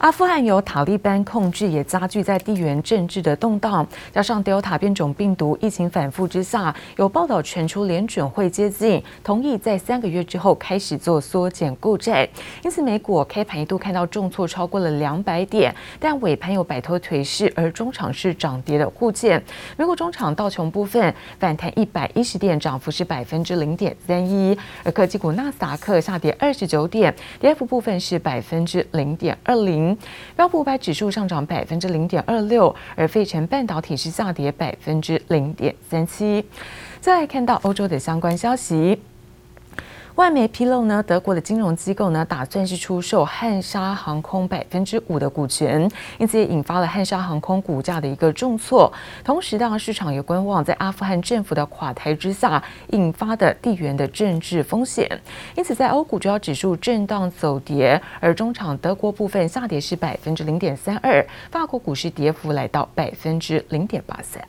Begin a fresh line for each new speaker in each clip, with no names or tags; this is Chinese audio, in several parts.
阿富汗由塔利班控制，也加剧在地缘政治的动荡，加上 Delta 变种病毒疫情反复之下，有报道传出联准会接近同意在三个月之后开始做缩减购债，因此美股开盘一度看到重挫超过了两百点，但尾盘有摆脱颓势，而中场是涨跌的互见。美股中场道琼部分反弹一百一十点，涨幅是百分之零点三一，而科技股纳斯达克下跌二十九点，跌幅部分是百分之零点二零。标普五百指数上涨百分之零点二六，而费城半导体是下跌百分之零点三七。再来看到欧洲的相关消息。外媒披露呢，德国的金融机构呢，打算是出售汉莎航空百分之五的股权，因此也引发了汉莎航空股价的一个重挫。同时，当然市场也观望在阿富汗政府的垮台之下引发的地缘的政治风险，因此在欧股主要指数震荡走跌，而中场德国部分下跌是百分之零点三二，法国股市跌幅来到百分之零点八三。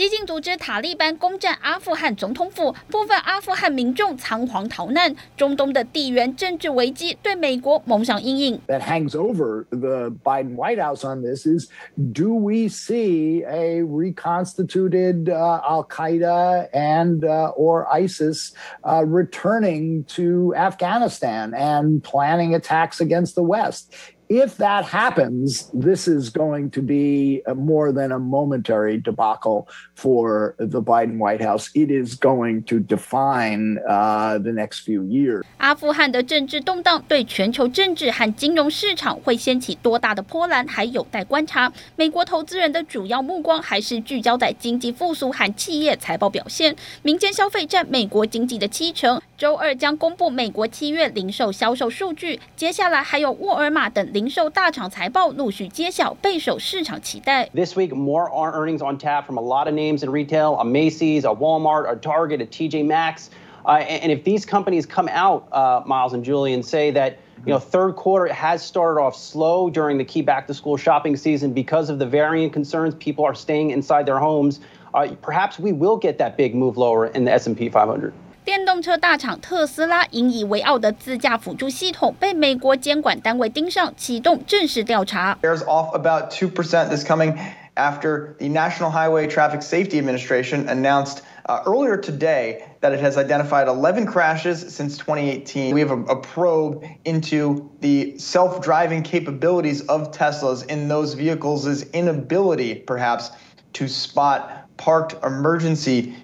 激进组织塔利班攻占阿富汗总统府，部分阿富汗民众仓皇逃难。中东的地缘政治危机对美国蒙上阴影。
That hangs over the Biden White House on this is, do we see a reconstituted Al Qaeda and or ISIS returning to Afghanistan and planning attacks against the West? If that happens, this is going to be more than a momentary debacle for the Biden White House. It is going to define the next few years.
阿富汗的政治动荡对全球政治和金融市场会掀起多大的波澜，还有待观察。美国投资人的主要目光还是聚焦在经济复苏和企业财报表现。民间消费占美国经济的七成。周二将公布美国七月零售销售数据，接下来还有沃尔玛等零售大厂财报陆续揭晓，备受市场期待。
This week, more earnings on tap from a lot of names in retail: a Macy's, a Walmart, a Target, a TJ Maxx. Uh, and if these companies come out, uh, Miles and Julie, and say that you know third quarter has started off slow during the key back-to-school shopping season because of the variant concerns, people are staying inside their homes. Uh, perhaps we will get that big move lower in the S&P 500.
电动车大厂特斯拉引以为傲的自驾辅助系统被美国监管单位盯上，启动正式调查。
There's off about two percent this coming after the National Highway Traffic Safety Administration announced uh, earlier today that it has identified 11 crashes since 2018. We have a, a probe into the self-driving capabilities of Tesla's in those vehicles' inability, perhaps, to spot parked emergency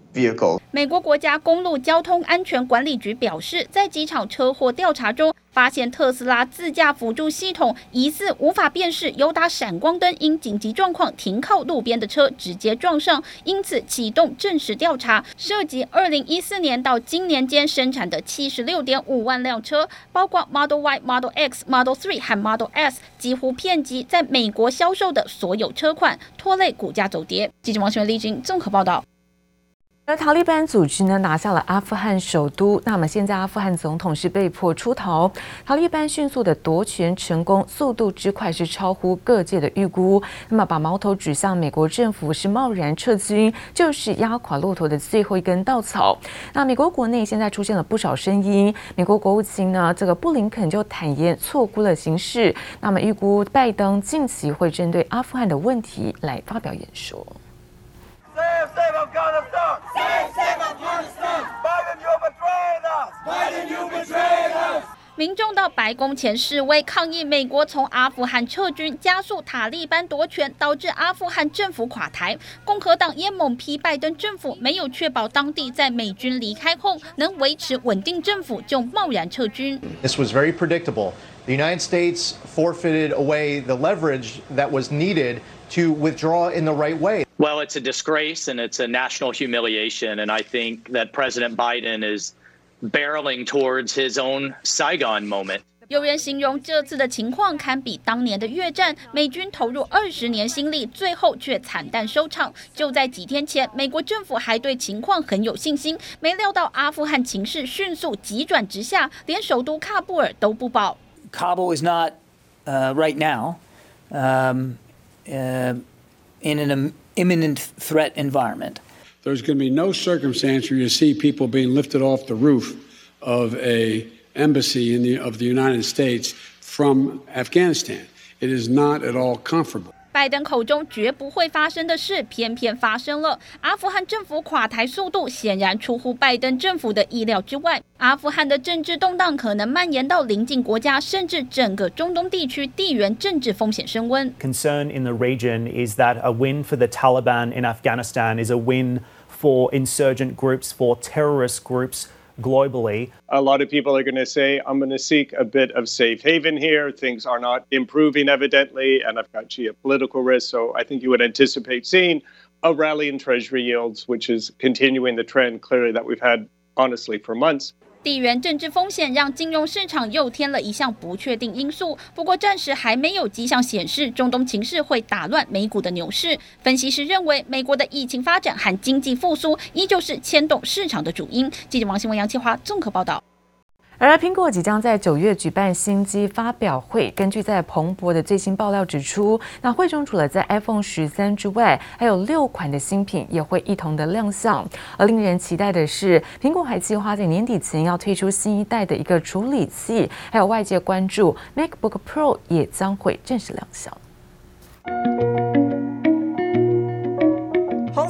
美国国家公路交通安全管理局表示，在几场车祸调查中，发现特斯拉自驾辅助系统疑似无法辨识有打闪光灯，因紧急状况停靠路边的车直接撞上，因此启动正式调查，涉及二零一四年到今年间生产的七十六点五万辆车，包括 Model Y、Model X、Model Three 和 Model S，几乎遍及在美国销售的所有车款，拖累股价走跌。记者王璇、丽君综合报道。
而塔利班组织呢，拿下了阿富汗首都，那么现在阿富汗总统是被迫出逃。塔利班迅速的夺权成功，速度之快是超乎各界的预估。那么把矛头指向美国政府是贸然撤军，就是压垮骆驼的最后一根稻草。那美国国内现在出现了不少声音，美国国务卿呢，这个布林肯就坦言错估了形势。那么预估拜登近期会针对阿富汗的问题来发表演说。
民众到白宫前示威抗议，美国从阿富汗撤军，加速塔利班夺权，导致阿富汗政府垮台。共和党也猛批拜登政府没有确保当地在美军离开后能维持稳定政府，就贸然撤军。
This was very predictable. The United States forfeited away the leverage that was needed to withdraw in the right way.
Well, it's a disgrace and it's a national humiliation. And I think that President Biden is barreling towards his own Saigon moment.
有人形容这次的情况堪比当年的越战，美军投入二十年心力，最后却惨淡收场。就在几天前，美国政府还对情况很有信心，没料到阿富汗情势迅速急转直下，连首都喀布尔都不保。
Kabul is not, uh, right now, um, uh, in an imminent threat environment.
There's going to be no circumstance where you see people being lifted off the roof of a embassy the, of the United States from Afghanistan. It is not at all comfortable.
拜登口中绝不会发生的事，偏偏发生了。阿富汗政府垮台速度显然出乎拜登政府的意料之外。阿富汗的政治动荡可能蔓延到邻近国家，甚至整个中东地区，地缘政治风险升温。
Concern in the region is that a win for the Taliban in Afghanistan is a win for insurgent groups, for terrorist groups. Globally.
A lot of people are going to say, I'm going to seek a bit of safe haven here. Things are not improving, evidently, and I've got geopolitical risk. So I think you would anticipate seeing a rally in Treasury yields, which is continuing the trend clearly that we've had, honestly, for months.
地缘政治风险让金融市场又添了一项不确定因素，不过暂时还没有迹象显示中东情势会打乱美股的牛市。分析师认为，美国的疫情发展和经济复苏依旧是牵动市场的主因。记者王新文、杨启华综合报道。
而苹果即将在九月举办新机发表会，根据在彭博的最新爆料指出，那会中除了在 iPhone 十三之外，还有六款的新品也会一同的亮相。而令人期待的是，苹果还计划在年底前要推出新一代的一个处理器，还有外界关注 MacBook Pro 也将会正式亮相。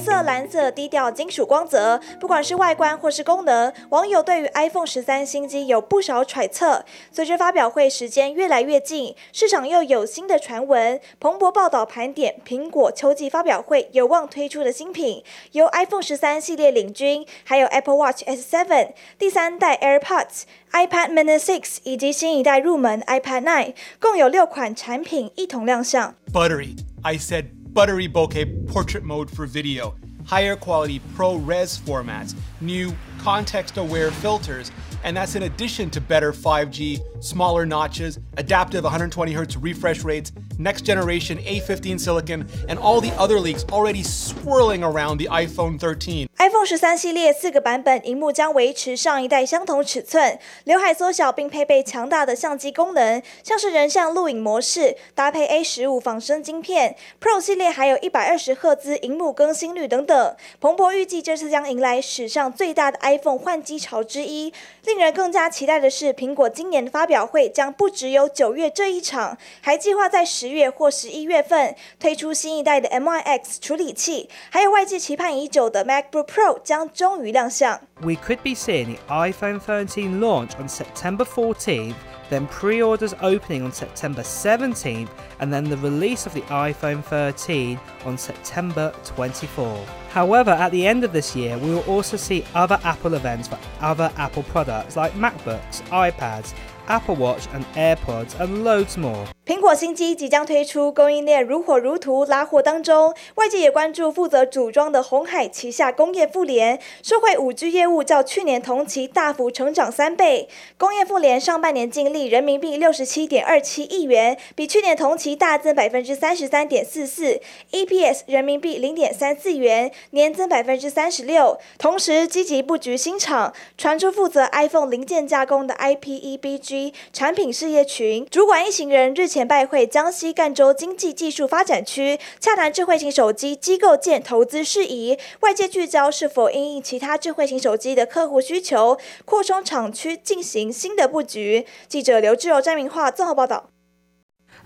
色、蓝色、低调金属光泽，不管是外观或是功能，网友对于 iPhone 十三新机有不少揣测。随着发表会时间越来越近，市场又有新的传闻。彭博报道盘点苹果秋季发表会有望推出的新品，由 iPhone 十三系列领军，还有 Apple Watch S7、第三代 AirPods、iPad Mini 6以及新一代入门 iPad 9，共有六款产品一同亮相。
Buttery, I said. Buttery bokeh portrait mode for video, higher quality ProRes formats, new context aware filters, and that's in addition to better 5G, smaller notches, adaptive 120Hz refresh rates, next generation A15 silicon, and all the other leaks already swirling around the iPhone 13.
iPhone 十三系列四个版本，荧幕将维持上一代相同尺寸，刘海缩小并配备强大的相机功能，像是人像录影模式，搭配 A 十五仿生晶片。Pro 系列还有一百二十赫兹荧幕更新率等等。彭博预计这次将迎来史上最大的 iPhone 换机潮之一。 令人更加期待的是，苹果今年的发表会将不只有九月这一场，还计划在十月或十一月份推出新一代的 M1 X 处理器，还有外界期盼已久的 MacBook Pro 将终于亮相。
We could be seeing the iPhone 13 launch on September 14th, then pre-orders opening on September 17th, and then the release of the iPhone 13 on September 24th. However, at the end of this year, we will also see other Apple events for other Apple products like MacBooks, iPads, Apple Watch and AirPods and loads more.
苹果新机即将推出，供应链如火如荼拉货当中，外界也关注负责组装的鸿海旗下工业富联，受惠 5G 业务较去年同期大幅成长三倍。工业富联上半年净利人民币六十七点二七亿元，比去年同期大增百分之三十三点四四，EPS 人民币零点三四元，年增百分之三十六。同时积极布局新厂，传出负责 iPhone 零件加工的 IPEBG 产品事业群主管一行人日前。拜会江西赣州经济技术发展区，洽谈智慧型手机机构建投资事宜。外界聚焦是否因应其他智慧型手机的客户需求，扩充厂区进行新的布局。记者刘志柔、张明化综合报道。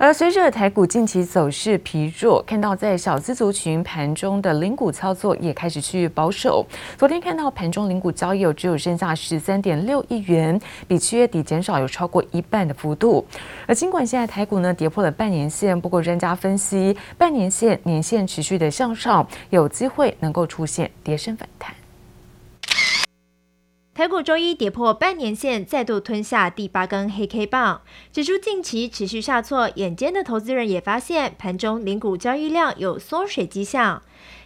而随着台股近期走势疲弱，看到在小资族群盘中的零股操作也开始趋于保守。昨天看到盘中零股交易有只有剩下十三点六亿元，比七月底减少有超过一半的幅度。而尽管现在台股呢跌破了半年线，不过专家分析，半年线、年线持续的向上，有机会能够出现跌升反弹。
台股周一跌破半年线，再度吞下第八根黑 K 棒，指数近期持续下挫。眼尖的投资人也发现，盘中零股交易量有缩水迹象。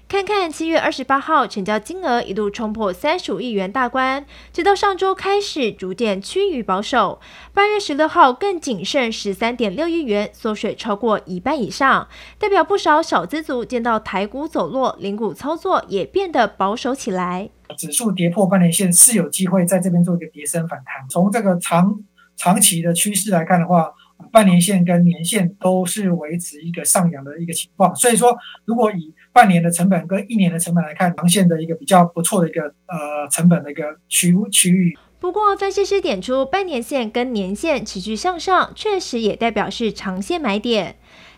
看看七月二十八号成交金额一度冲破三十五亿元大关，直到上周开始逐渐趋于保守。八月十六号更仅剩十三点六亿元，缩水超过一半以上，代表不少小资族见到台股走弱，零股操作也变得保守起来。
指数跌破半年线是有机会在这边做一个跌升反弹。从这个长长期的趋势来看的话，半年线跟年线都是维持一个上扬的一个情况。所以说，如果以半年的成本跟一年的成本来看，长线的一个比较不错的一个呃成本的一个区区域。
不过，分析师点出，半年线跟年线持续向上，确实也代表是长线买点。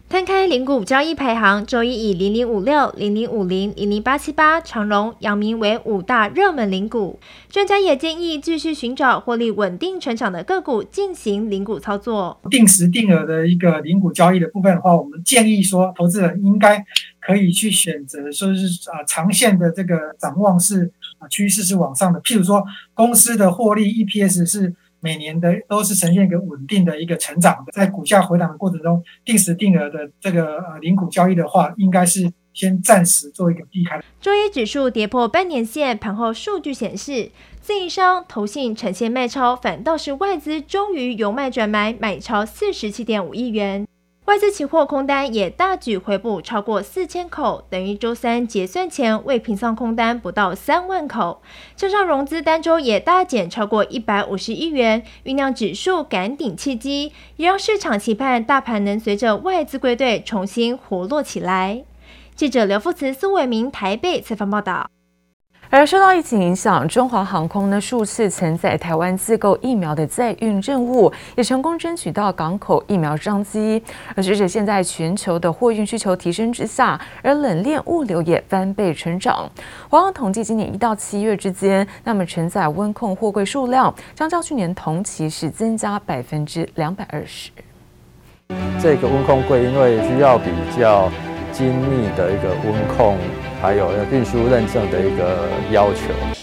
摊开零股交易排行，周一以零零五六、零零五零、零零八七八、长荣、阳明为五大热门零股。专家也建议继续寻找获利稳定成长的个股进行零股操作。
定时定额的一个零股交易的部分的话，我们建议说，投资人应该可以去选择，说是啊长线的这个展望是啊趋势是往上的，譬如说公司的获利 EPS 是。每年的都是呈现一个稳定的一个成长，在股价回档的过程中，定时定额的这个呃零股交易的话，应该是先暂时做一个避开。
周一指数跌破半年线，盘后数据显示，自营商投信呈现卖超，反倒是外资终于由卖转买，买超四十七点五亿元。外资期货空单也大举回补，超过四千口，等于周三结算前未平仓空单不到三万口。加上融资单周也大减超过一百五十亿元，酝酿指数赶顶契机，也让市场期盼大盘能随着外资归队重新活络起来。记者刘富慈、苏伟明台北采访报道。
而受到疫情影响，中华航空呢数次承载台湾自购疫苗的载运任务，也成功争取到港口疫苗商机。而随着现在全球的货运需求提升之下，而冷链物流也翻倍成长。华航统计今年一到七月之间，那么承载温控货柜数量将较去年同期是增加百分之两百二十。
这个温控柜因为需要比较精密的一个温控。还有运输认证的一个要求。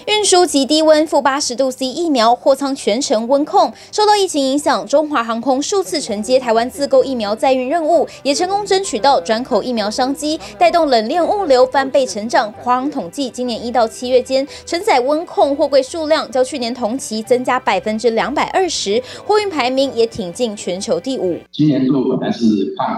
运输及低温负八十度 C 疫苗货仓全程温控，受到疫情影响，中华航空数次承接台湾自购疫苗载运任务，也成功争取到转口疫苗商机，带动冷链物流翻倍成长。华航统计，今年一到七月间，承载温控货柜数量较去年同期增加百分之两百二十，货运排名也挺进全球第五。
今年度本来是看，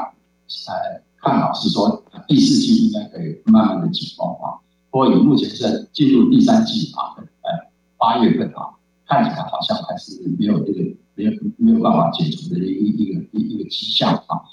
呃。看好是说第四季应该可以慢慢的解封啊，不过以目前是进入第三季啊，呃八月份啊，看起来好像还是没有这个没有没有办法解除的一一个一一个迹象啊。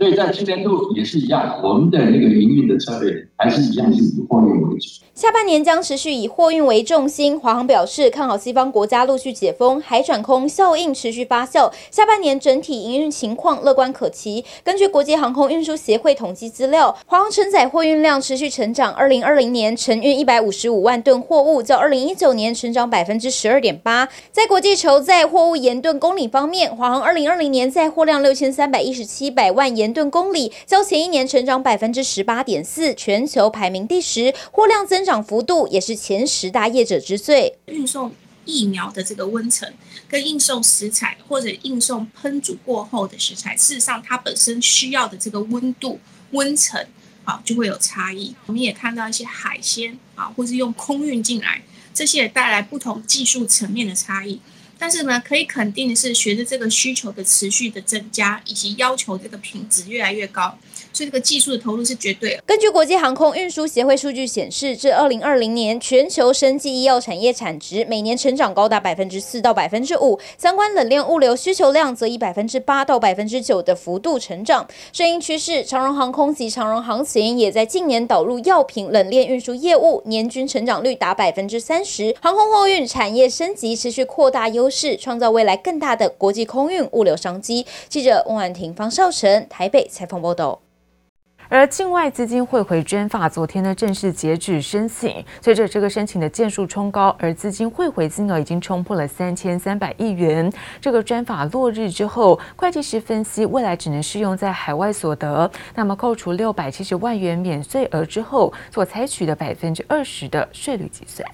所以在今年度也是一样，我们的那个营运的策略还是一样是以货运为主。
下半年将持续以货运为重心。华航表示，看好西方国家陆续解封，海转空效应持续发酵，下半年整体营运情况乐观可期。根据国际航空运输协会统计资料，华航承载货运量持续成长，二零二零年承运一百五十五万吨货物，较二零一九年成长百分之十二点八。在国际筹载货物盐吨公里方面，华航二零二零年载货量六千三百一十七百万吨公里，较前一年成长百分之十八点四，全球排名第十，货量增长。幅度也是前十大业者之最。
运送疫苗的这个温层，跟运送食材或者运送烹煮过后的食材，事实上它本身需要的这个温度温层啊，就会有差异。我们也看到一些海鲜啊，或是用空运进来，这些也带来不同技术层面的差异。但是呢，可以肯定的是，随着这个需求的持续的增加，以及要求这个品质越来越高。所以这个技术的投入是绝对的。
根据国际航空运输协会数据显示，至二零二零年，全球生技医药产业产值每年成长高达百分之四到百分之五，相关冷链物流需求量则以百分之八到百分之九的幅度成长。顺应趋势，长荣航空及长荣航行也在近年导入药品冷链运输业务，年均成长率达百分之三十。航空货运产业升级，持续扩大优势，创造未来更大的国际空运物流商机。记者翁婉婷、方少成台北采访报道。
而境外资金汇回专法昨天呢正式截止申请，随着这个申请的件数冲高，而资金汇回金额已经冲破了三千三百亿元。这个专法落日之后，会计师分析未来只能适用在海外所得，那么扣除六百七十万元免税额之后所采取的百分之二十的税率计算。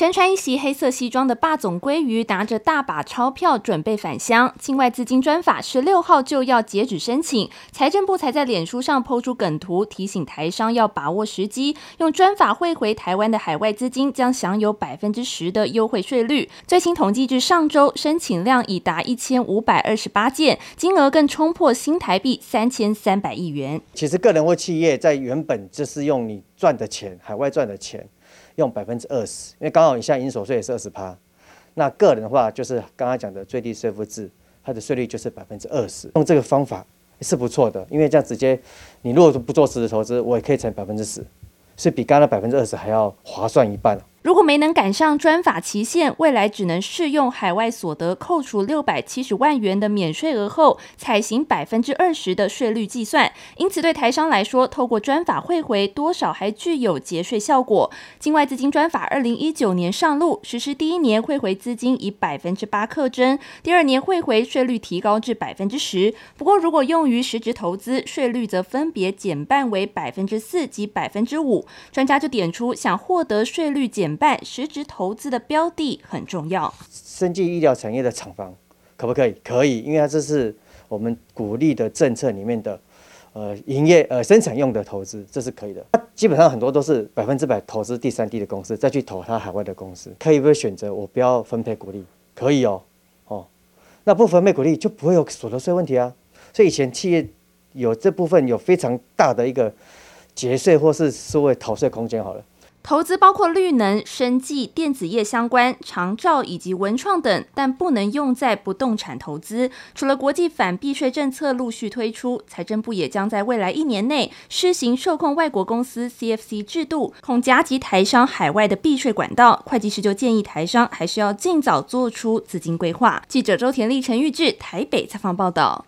身穿一袭黑色西装的霸总鲑鱼拿着大把钞票准备返乡，境外资金专法十六号就要截止申请，财政部才在脸书上抛出梗图，提醒台商要把握时机，用专法汇回台湾的海外资金将享有百分之十的优惠税率。最新统计至上周申请量已达一千五百二十八件，金额更冲破新台币三千三百亿元。
其实个人或企业在原本就是用你赚的钱，海外赚的钱。用百分之二十，因为刚好你现在应所税也是二十趴，那个人的话就是刚刚讲的最低税负制，它的税率就是百分之二十。用这个方法是不错的，因为这样直接你如果不做实质投资，我也可以乘百分之十，是比刚刚百分之二十还要划算一半。
如果没能赶上专法期限，未来只能适用海外所得扣除六百七十万元的免税额后，采行百分之二十的税率计算。因此，对台商来说，透过专法汇回多少还具有节税效果。境外资金专法二零一九年上路实施，第一年汇回资金以百分之八课征，第二年汇回税率提高至百分之十。不过，如果用于实质投资，税率则分别减半为百分之四及百分之五。专家就点出，想获得税率减办实质投资的标的很重要。
生技医疗产业的厂房可不可以？可以，因为它这是我们鼓励的政策里面的，呃，营业呃生产用的投资，这是可以的。它基本上很多都是百分之百投资第三地的公司，再去投它海外的公司。可以不可以选择我不要分配股利？可以哦，哦，那不分配股利就不会有所得税问题啊。所以以前企业有这部分有非常大的一个节税或是所谓逃税空间。好了。
投资包括绿能、生技、电子业相关、长照以及文创等，但不能用在不动产投资。除了国际反避税政策陆续推出，财政部也将在未来一年内施行受控外国公司 CFC 制度，恐夹击台商海外的避税管道。会计师就建议台商还是要尽早做出资金规划。记者周田丽、陈玉志台北采访报道。